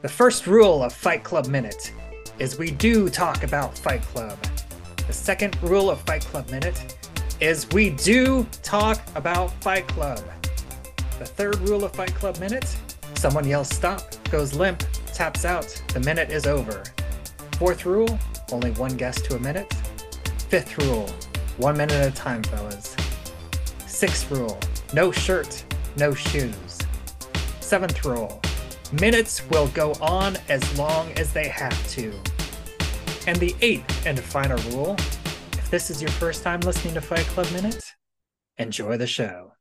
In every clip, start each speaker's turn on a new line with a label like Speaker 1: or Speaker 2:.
Speaker 1: The first rule of Fight Club Minute is we do talk about Fight Club. The second rule of Fight Club Minute is we do talk about Fight Club. The third rule of Fight Club Minute someone yells stop, goes limp, taps out, the minute is over. Fourth rule only one guest to a minute. Fifth rule one minute at a time, fellas. Sixth rule no shirt, no shoes. Seventh rule minutes will go on as long as they have to. And the eighth and final rule if this is your first time listening to Fight Club Minute, enjoy the show.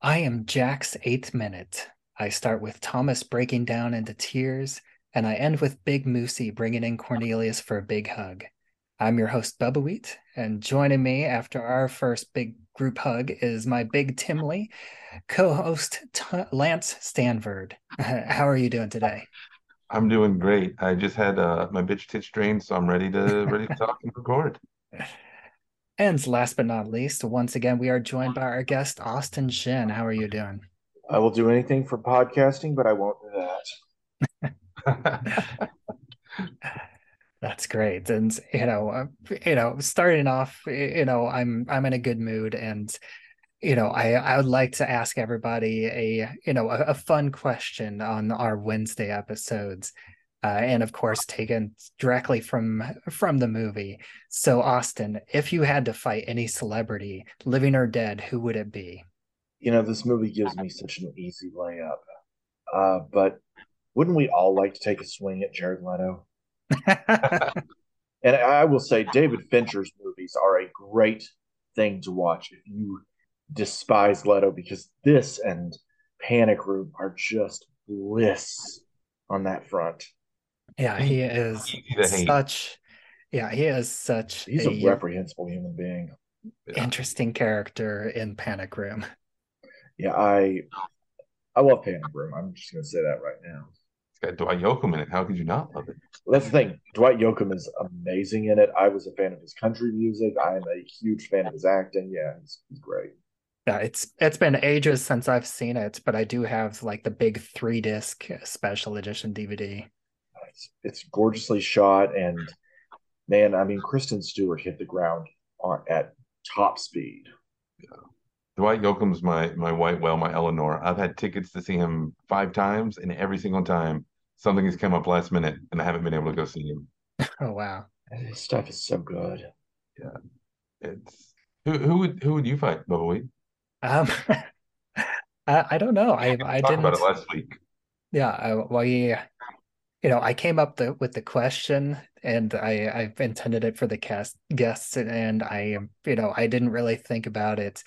Speaker 1: I am Jack's eighth minute. I start with Thomas breaking down into tears, and I end with Big Moosey bringing in Cornelius for a big hug. I'm your host, Bubbawheat, and joining me after our first big group hug is my big Timley, co-host T- Lance Stanford. How are you doing today?
Speaker 2: I'm doing great. I just had uh, my bitch tits drained, so I'm ready to ready to talk and record.
Speaker 1: And last but not least, once again, we are joined by our guest Austin Shinn. How are you doing?
Speaker 3: I will do anything for podcasting, but I won't do that.
Speaker 1: That's great, and you know, uh, you know, starting off, you know, I'm I'm in a good mood, and you know, I I would like to ask everybody a you know a, a fun question on our Wednesday episodes, uh, and of course taken directly from from the movie. So, Austin, if you had to fight any celebrity, living or dead, who would it be?
Speaker 3: You know, this movie gives me such an easy layup, uh, but wouldn't we all like to take a swing at Jared Leto? and I will say, David Fincher's movies are a great thing to watch if you despise Leto, because this and Panic Room are just bliss on that front.
Speaker 1: Yeah, he is such. Yeah, he is such.
Speaker 3: He's a, a reprehensible human being.
Speaker 1: Interesting character in Panic Room.
Speaker 3: Yeah, I I love Panic Room. I'm just gonna say that right now
Speaker 2: got Dwight Yoakam in it. How could you not love it?
Speaker 3: That's the thing. Dwight Yoakam is amazing in it. I was a fan of his country music. I am a huge fan of his acting. Yeah, he's, he's great.
Speaker 1: Yeah, it's it's been ages since I've seen it, but I do have like the big three disc special edition DVD.
Speaker 3: It's, it's gorgeously shot, and man, I mean, Kristen Stewart hit the ground on, at top speed.
Speaker 2: Yeah. Dwight Yoakam's my my white whale, my Eleanor. I've had tickets to see him five times, and every single time something has come up last minute and I haven't been able to go see him.
Speaker 1: Oh wow.
Speaker 3: His stuff is so good.
Speaker 2: Yeah. It's who who would who would you fight, Bubbawheat?
Speaker 1: Um I, I don't know. I I didn't
Speaker 2: about it last week.
Speaker 1: Yeah, I, well yeah. You know, I came up the, with the question and I I've intended it for the cast guests and I you know, I didn't really think about it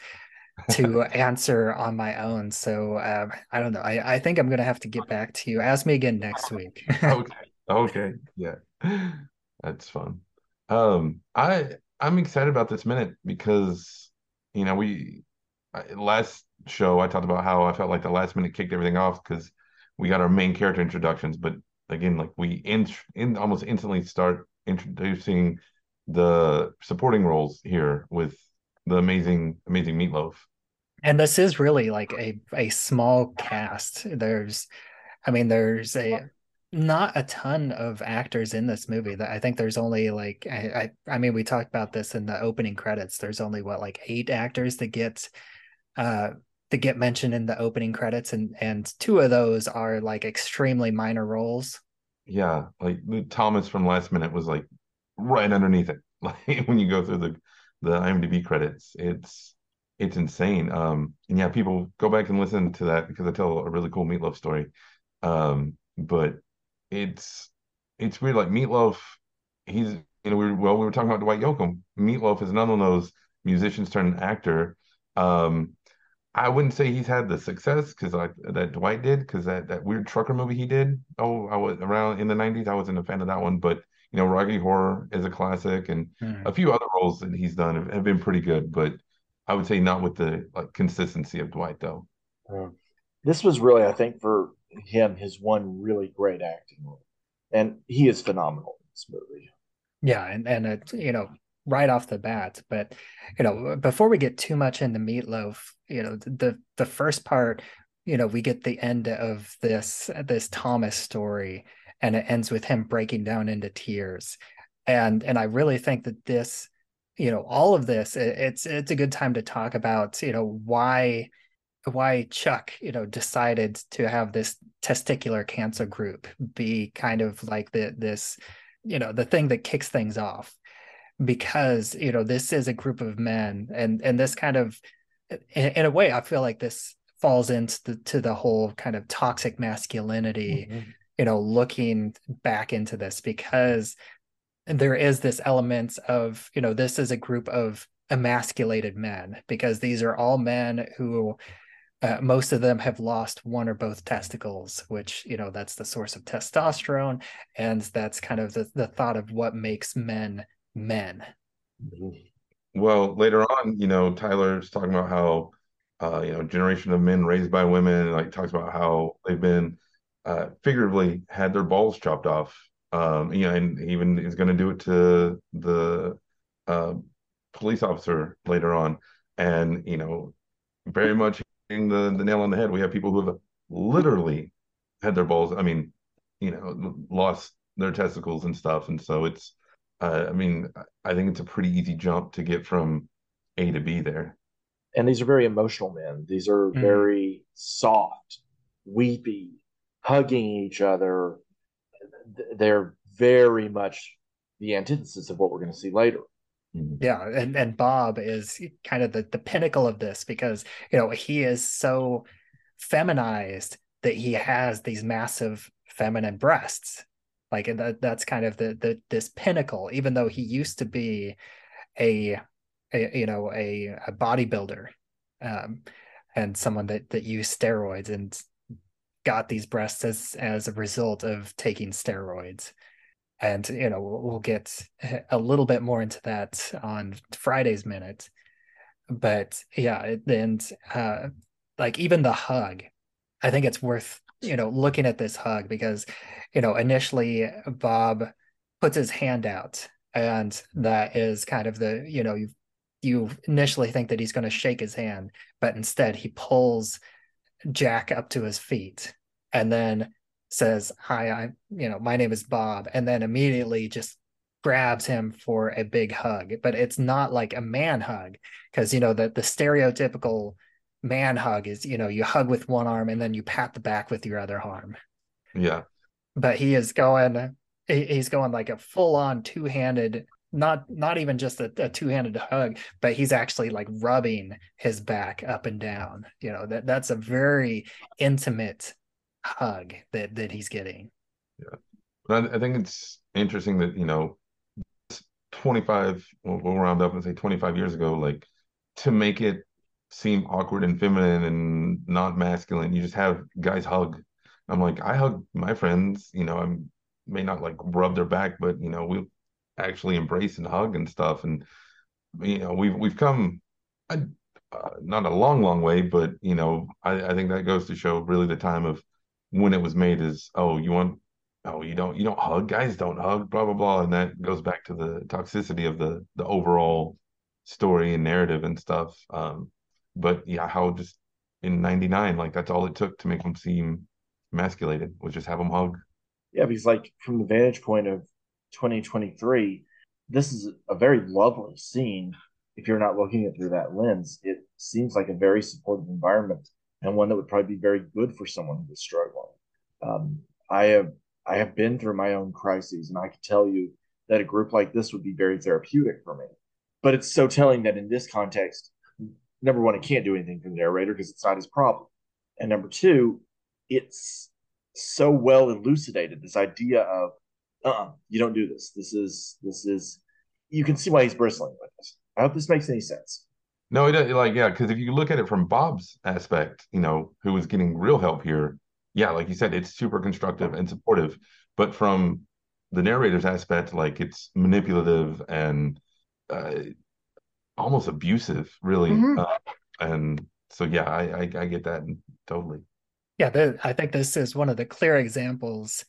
Speaker 1: to answer on my own. So um, I don't know. I, I think I'm going to have to get back to you. Ask me again next week.
Speaker 2: okay. Okay. Yeah. That's fun. Um, I I'm excited about this minute because you know we last show I talked about how I felt like the last minute kicked everything off because we got our main character introductions, but again, like we in, in almost instantly start introducing the supporting roles here with the amazing amazing meatloaf.
Speaker 1: And this is really like a a small cast. There's i mean there's a not a ton of actors in this movie. That i think there's only like I, I i mean we talked about this in the opening credits. There's only what like eight actors that get uh that get mentioned in the opening credits. And and two of those are like extremely minor roles.
Speaker 2: Yeah like thomas from last minute was like right underneath it. Like when you go through the the IMDb credits. It's it's insane. Um, and yeah, people go back and listen to that because I tell a really cool Meatloaf story. Um, but it's it's weird. Like Meatloaf, he's you know we were, well we were talking about Dwight Yoakam. Meatloaf is none of those musicians turned actor. Um, I wouldn't say he's had the success because that Dwight did because that that weird trucker movie he did. Oh, I was around in the '90s. I wasn't a fan of that one, but you know, Rocky Horror is a classic, and mm. a few other roles that he's done have, have, been pretty good. But I would say not with the like consistency of Dwight, though.
Speaker 3: Mm. This was really, I think, for him his one really great acting role, and he is phenomenal in this movie.
Speaker 1: Yeah, and and it, you know, right off the bat. But you know, before we get too much into Meatloaf, you know, the the first part you know we get the end of this this thomas story and it ends with him breaking down into tears and and i really think that this you know all of this it's it's a good time to talk about you know why why chuck you know decided to have this testicular cancer group be kind of like the this you know the thing that kicks things off because you know this is a group of men and and this kind of in, in a way i feel like this falls into the, to the whole kind of toxic masculinity mm-hmm. you know looking back into this because there is this element of you know this is a group of emasculated men because these are all men who uh, most of them have lost one or both testicles which you know that's the source of testosterone and that's kind of the, the thought of what makes men men
Speaker 2: well later on you know tyler's talking about how uh, you know generation of men raised by women like talks about how they've been uh, figuratively had their balls chopped off um, you know, and even is going to do it to the uh, police officer later on, and you know, very much hitting the the nail on the head. We have people who have literally had their balls. I mean, you know, lost their testicles and stuff, and so it's. Uh, I mean, I think it's a pretty easy jump to get from A to B there.
Speaker 3: And these are very emotional men. These are mm. very soft, weepy, hugging each other, they're very much the antithesis of what we're going to see later.
Speaker 1: Mm-hmm. Yeah, and and Bob is kind of the the pinnacle of this because you know he is so feminized that he has these massive feminine breasts. Like that that's kind of the the this pinnacle even though he used to be a, a you know a, a bodybuilder um and someone that that used steroids and got these breasts as as a result of taking steroids. And you know we'll, we'll get a little bit more into that on friday's minute. But yeah and uh like even the hug i think it's worth you know looking at this hug because you know initially bob puts his hand out and that is kind of the you know you you initially think that he's going to shake his hand but instead he pulls jack up to his feet and then says, Hi, I'm, you know, my name is Bob, and then immediately just grabs him for a big hug. But it's not like a man hug, because you know, that the stereotypical man hug is, you know, you hug with one arm and then you pat the back with your other arm.
Speaker 2: Yeah.
Speaker 1: But he is going he's going like a full-on two-handed not not even just a, a, two-handed hug but he's actually like rubbing his back up and down you know that that's a very intimate hug that that he's getting.
Speaker 2: Yeah, I, I think it's interesting that you know, twenty five. We'll, we'll round up and say twenty five years ago, like to make it seem awkward and feminine and not masculine, you just have guys hug. I'm like, I hug my friends. You know, I may not like rub their back, but you know, we actually embrace and hug and stuff. And you know, we've we've come. I, uh, not a long, long way, but you know, I, I think that goes to show really the time of when it was made is oh you want oh you don't you don't hug guys don't hug blah blah blah and that goes back to the toxicity of the the overall story and narrative and stuff um but yeah how just in 99 like that's all it took to make them seem emasculated was just have them hug
Speaker 3: yeah because like from the vantage point of 2023 this is a very lovely scene if you're not looking at through that lens it seems like a very supportive environment and one that would probably be very good for someone who is struggling. Um, I have I have been through my own crises, and I can tell you that a group like this would be very therapeutic for me. But it's so telling that in this context, number one, it can't do anything for the narrator because it's not his problem, and number two, it's so well elucidated this idea of uh-uh, you don't do this. This is this is you can see why he's bristling with this. I hope this makes any sense.
Speaker 2: No, it does like yeah, because if you look at it from Bob's aspect, you know, who was getting real help here, yeah, like you said, it's super constructive and supportive. But from the narrator's aspect, like it's manipulative and uh, almost abusive, really. Mm-hmm. Uh, and so yeah, I, I, I get that totally.
Speaker 1: Yeah, the, I think this is one of the clear examples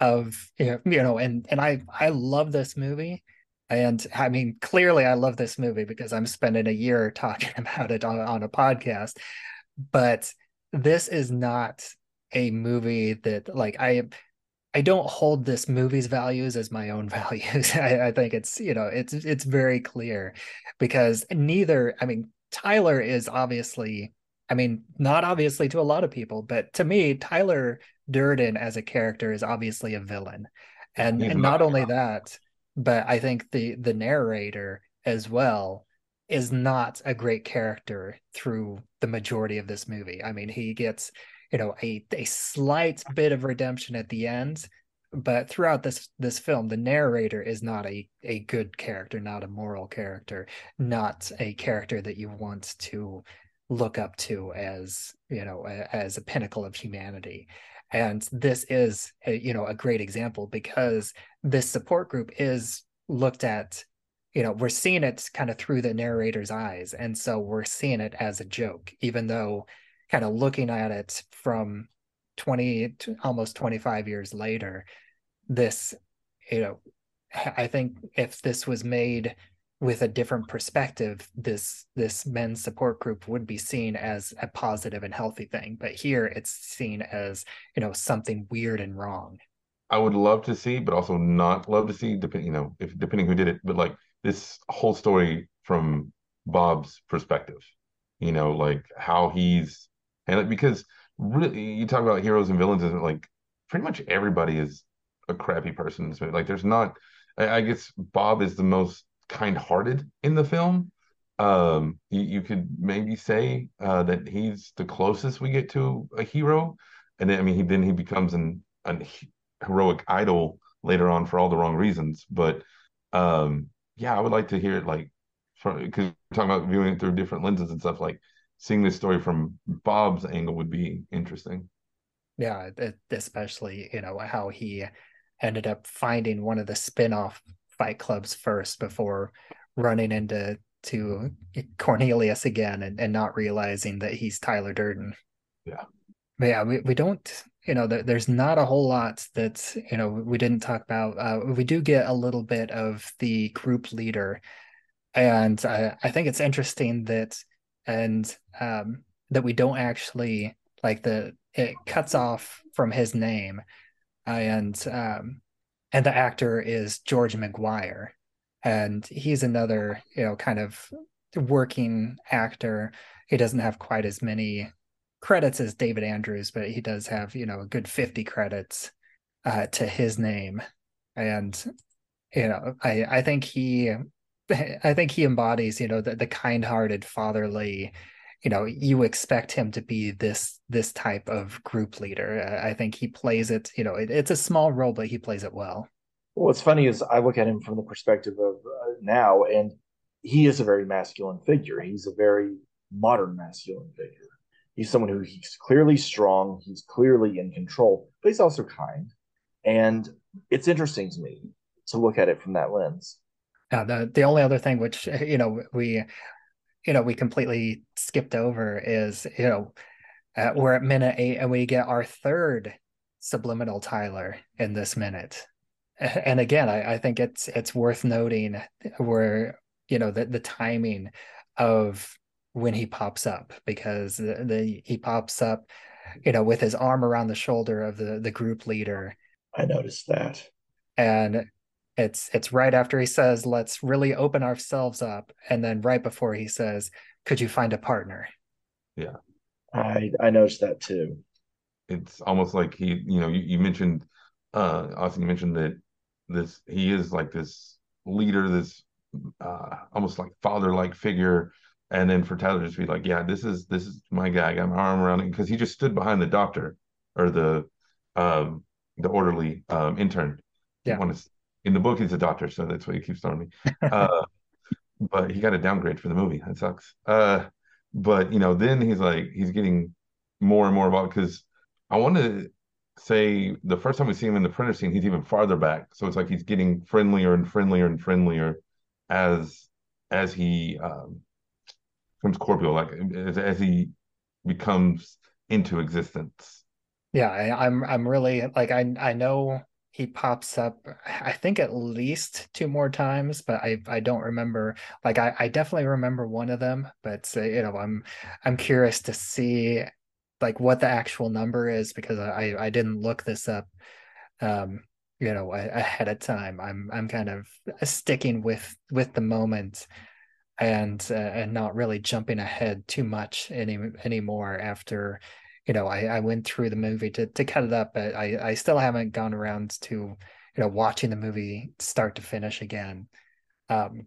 Speaker 1: of you know, and and I I love this movie and I mean, clearly, I love this movie because I'm spending a year talking about it on, on a podcast. But this is not a movie that like I I don't hold this movie's values as my own values. I, I think it's you know it's it's very clear because neither I mean Tyler is obviously I mean not obviously to a lot of people, but to me Tyler Durden as a character is obviously a villain, and, and not, not only that, but I think the the narrator as well is not a great character through the majority of this movie. I mean, he gets you know a a slight bit of redemption at the end but throughout this this film the narrator is not a a good character not a moral character not a character that you want to look up to as you know as a pinnacle of humanity. And this is a, you know a great example because this support group is looked at you know we're seeing it kind of through the narrator's eyes. And so we're seeing it as a joke even though kind of looking at it from 20 almost 25 years later this you know i think if this was made with a different perspective this this men's support group would be seen as a positive and healthy thing. But here it's seen as you know something weird and wrong.
Speaker 2: I would love to see but also not love to see depending you know if depending who did it but like this whole story from bob's perspective. You know like how he's and like, because really you talk about heroes and villains and like pretty much everybody is a crappy person in this movie. Like there's not I, I guess Bob is the most kind-hearted in the film. Um, you, you could maybe say uh, that he's the closest we get to a hero, and then I mean he then he becomes an an heroic idol later on for all the wrong reasons. But um, yeah, I would like to hear it like because we're talking about viewing it through different lenses and stuff. Like seeing this story from Bob's angle would be interesting.
Speaker 1: Yeah, especially you know how he ended up finding one of the spin-off fight clubs first before running into to Cornelius again and, and not realizing that he's Tyler Durden.
Speaker 2: Yeah.
Speaker 1: But yeah, we, we don't, you know, there, there's not a whole lot that, you know, we didn't talk about. Uh, we do get a little bit of the group leader. And uh, I think it's interesting that, and um, that we don't actually like the, it cuts off from his name and um, and the actor is George Maguire, and he's another you know kind of working actor. He doesn't have quite as many credits as David Andrews, but he does have you know a good fifty credits uh, to his name, and you know I I think he I think he embodies you know the the kind-hearted fatherly you know you expect him to be this this type of group leader. I think he plays it you know it, it's a small role but he plays it well
Speaker 3: what's funny is i look at him from the perspective of uh, now and he is a very masculine figure. He's a very modern masculine figure. He's someone who he's clearly strong he's clearly in control but he's also kind. And it's interesting to me to look at it from that lens
Speaker 1: uh, the the only other thing which you know we you know we completely skipped over is you know uh, we're at minute eight and we get our third subliminal Tyler in this minute. And again, I, I think it's it's worth noting where you know the the timing of when he pops up because the, the he pops up, you know, with his arm around the shoulder of the the group leader.
Speaker 3: I noticed that.
Speaker 1: And it's it's right after he says let's really open ourselves up and then right before he says could you find a partner?
Speaker 2: Yeah.
Speaker 3: I i noticed that too.
Speaker 2: It's almost like he you know you, you mentioned uh austin you mentioned that this he is like this leader this uh almost like father like figure. And then for tyler just be like yeah this is this is my guy. I got my arm around him. Because he just stood behind the doctor or the um the orderly um intern.
Speaker 1: Yeah
Speaker 2: in the book he's a doctor, so that's why he keeps throwing me. Uh, but he got a downgrade for the movie. That sucks. Uh, but you know, then he's like he's getting more and more about because I want to say the first time we see him in the printer scene, he's even farther back. So it's like he's getting friendlier and friendlier and friendlier as as he um, becomes corporeal, like as, as he becomes into existence.
Speaker 1: Yeah, I, I'm I'm really like I I know he pops up i think at least two more times but i i don't remember like i i definitely remember one of them but uh, you know i'm i'm curious to see like what the actual number is because I I didn't look this up um you know ahead of time. I'm I'm kind of sticking with with the moment and uh, and not really jumping ahead too much any anymore after you know I, I went through the movie to to cut it up but I I still haven't gone around to you know watching the movie start to finish again. Um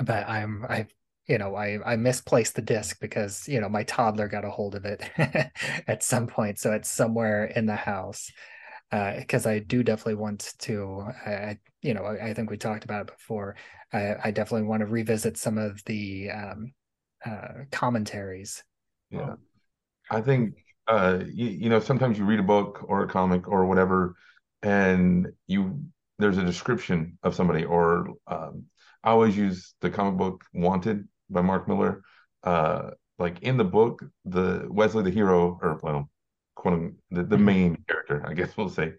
Speaker 1: but I'm I you know I I misplaced the disc because you know my toddler got a hold of it at some point so it's somewhere in the house. Because uh, I do definitely want to I you know I, I think we talked about it before. I, I definitely want to revisit some of the um, uh, commentaries.
Speaker 2: Yeah, I think uh, you, you know sometimes you read a book or a comic or whatever, and you there's a description of somebody or um, I always use the comic book Wanted by Mark Millar. Uh, like in the book, the Wesley the hero or well, quote the, the mm-hmm. main character, I guess we'll say,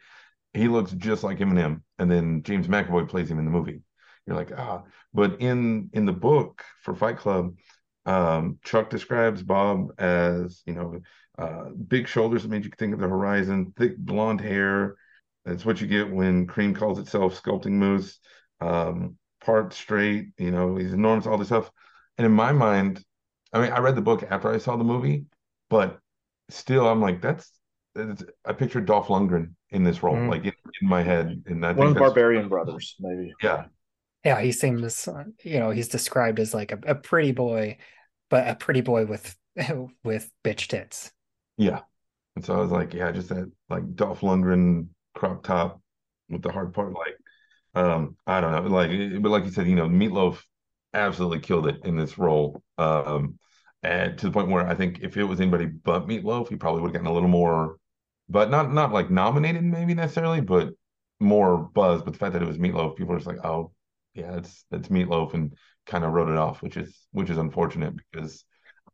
Speaker 2: he looks just like Eminem, and then James McAvoy plays him in the movie you're like ah but in in the book for fight club um, chuck describes bob as you know uh, big shoulders that made you think of the horizon thick blonde hair. That's what you get when cream calls itself sculpting mousse um, part straight you know he's enormous all this stuff. And in my mind i mean i read the book after i saw the movie but still i'm like that's, that's i pictured dolph lundgren in this role mm. like in, in, my head. And I
Speaker 3: one of the barbarian brothers maybe.
Speaker 2: Yeah.
Speaker 1: Yeah, he seems, you know, he's described as like a, a pretty boy, but a pretty boy with with bitch tits.
Speaker 2: Yeah, and so I was like, yeah, just that like Dolph Lundgren crop top with the hard part, like, um, I don't know, like, but like you said, you know, Meatloaf absolutely killed it in this role, um, and to the point where I think if it was anybody but Meatloaf, he probably would have gotten a little more, but not not like nominated maybe necessarily, but more buzz. But the fact that it was Meatloaf, people are just like, oh, yeah, it's it's meatloaf and kind of wrote it off, which is which is unfortunate because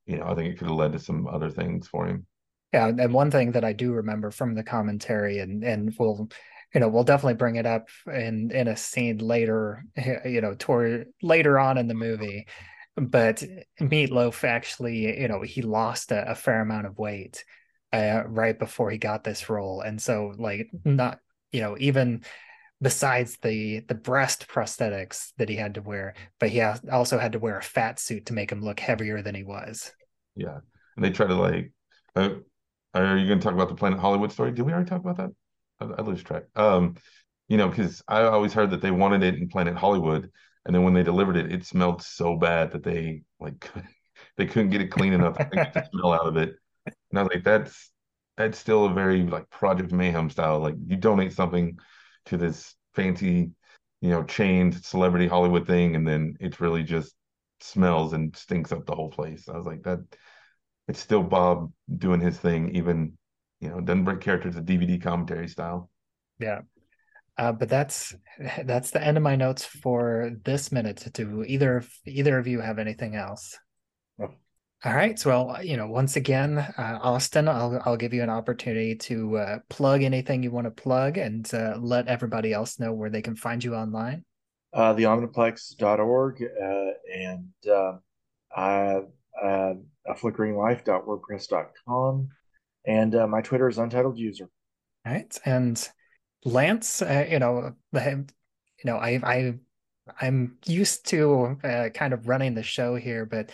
Speaker 2: you know I think it could have led to some other things for him.
Speaker 1: Yeah, and one thing that I do remember from the commentary, and and we'll you know we'll definitely bring it up in in a scene later, you know, toward later on in the movie. But Meatloaf actually, you know, he lost a, a fair amount of weight uh, right before he got this role, and so like not you know even besides the the breast prosthetics that he had to wear but he also had to wear a fat suit to make him look heavier than he was
Speaker 2: yeah and they try to like uh, are you going to talk about the planet hollywood story? Did we already talk about that? I, I lose track. Um you know because i always heard that they wanted it in planet hollywood and then when they delivered it it smelled so bad that they like they couldn't get it clean enough to get the smell out of it. And i was like that's that's still a very like project mayhem style. Like you donate something to this fancy, you know, chained celebrity Hollywood thing, and then it really just smells and stinks up the whole place. I was like, that it's still Bob doing his thing, even you know, doesn't break character to DVD commentary style.
Speaker 1: Yeah. Uh, but that's that's the end of my notes for this minute. Do either either of you have anything else? All right. So, well, you know, once again, uh, Austin, I'll I'll give you an opportunity to uh, plug anything you want to plug and uh, let everybody else know where they can find you online.
Speaker 3: Uh, theomniplex.org uh, and uh, uh, uh, flickeringlife.wordpress.com. And uh, my Twitter is untitled user.
Speaker 1: All right. And Lance, uh, you know, you know, I I I'm used to uh, kind of running the show here, but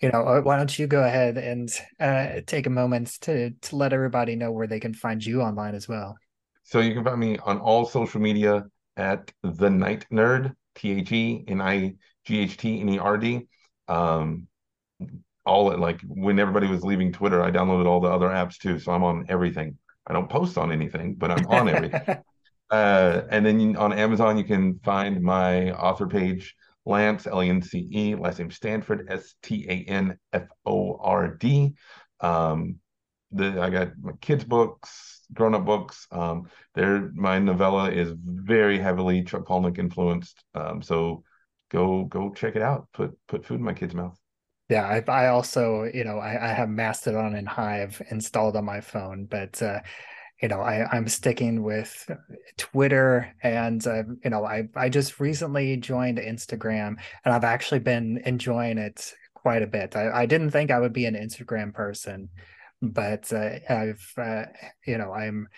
Speaker 1: you know, uh, why don't you go ahead and uh, take a moment to to let everybody know where they can find you online as well.
Speaker 2: So you can find me on all social media at the Night Nerd, T H E N I G H T N E R D. Um, all like when everybody was leaving Twitter, I downloaded all the other apps too, so I'm on everything. I don't post on anything, but I'm on everything. uh, and then on Amazon, you can find my author page Lance, L A N C E, last name Stanford, S T A N F O R D. Um, the, I got my kids' books, grown up books. Um, there, my novella is very heavily Chuck Palahniuk influenced. Um, so go go check it out. Put put food in my kid's mouth.
Speaker 1: Yeah, I, I also, you know, I, I have Mastodon and Hive installed on my phone, but uh, you know I, i'm sticking with twitter and uh, you know I, I just recently joined instagram and i've actually been enjoying it quite a bit. I, I didn't think i would be an instagram person but uh, I've uh, you know I'm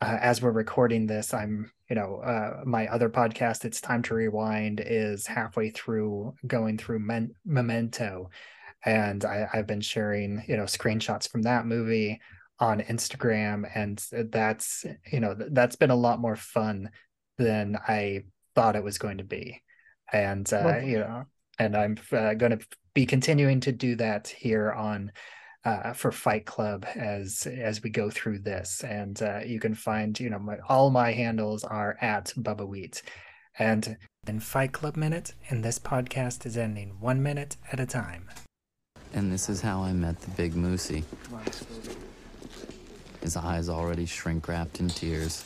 Speaker 1: uh, as we're recording this, I'm you know uh, my other podcast, it's time to rewind, is halfway through going through Men- Memento, and I, I've been sharing you know screenshots from that movie on Instagram, and that's you know that's been a lot more fun than I thought it was going to be, and uh, you know, and I'm uh, going to be continuing to do that here on uh, for Fight Club as as we go through this. And uh, you can find, you know, my, all my handles are at Bubbawheat. And in Fight Club Minute, and this podcast is ending one minute at a time.
Speaker 4: And this is how I met the big moosey. His eyes already shrink wrapped in tears.